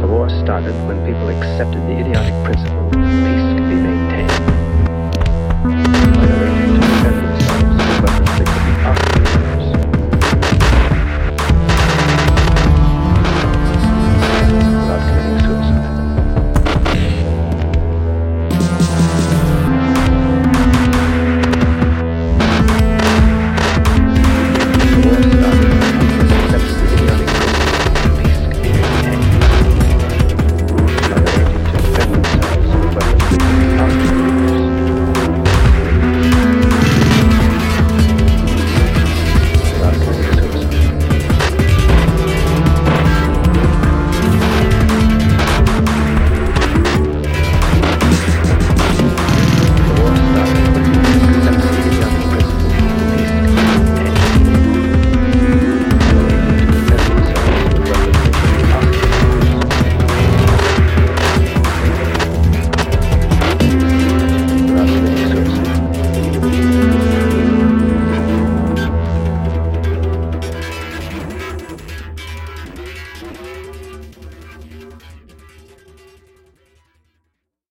The war started when people accepted the idiotic principle of peace.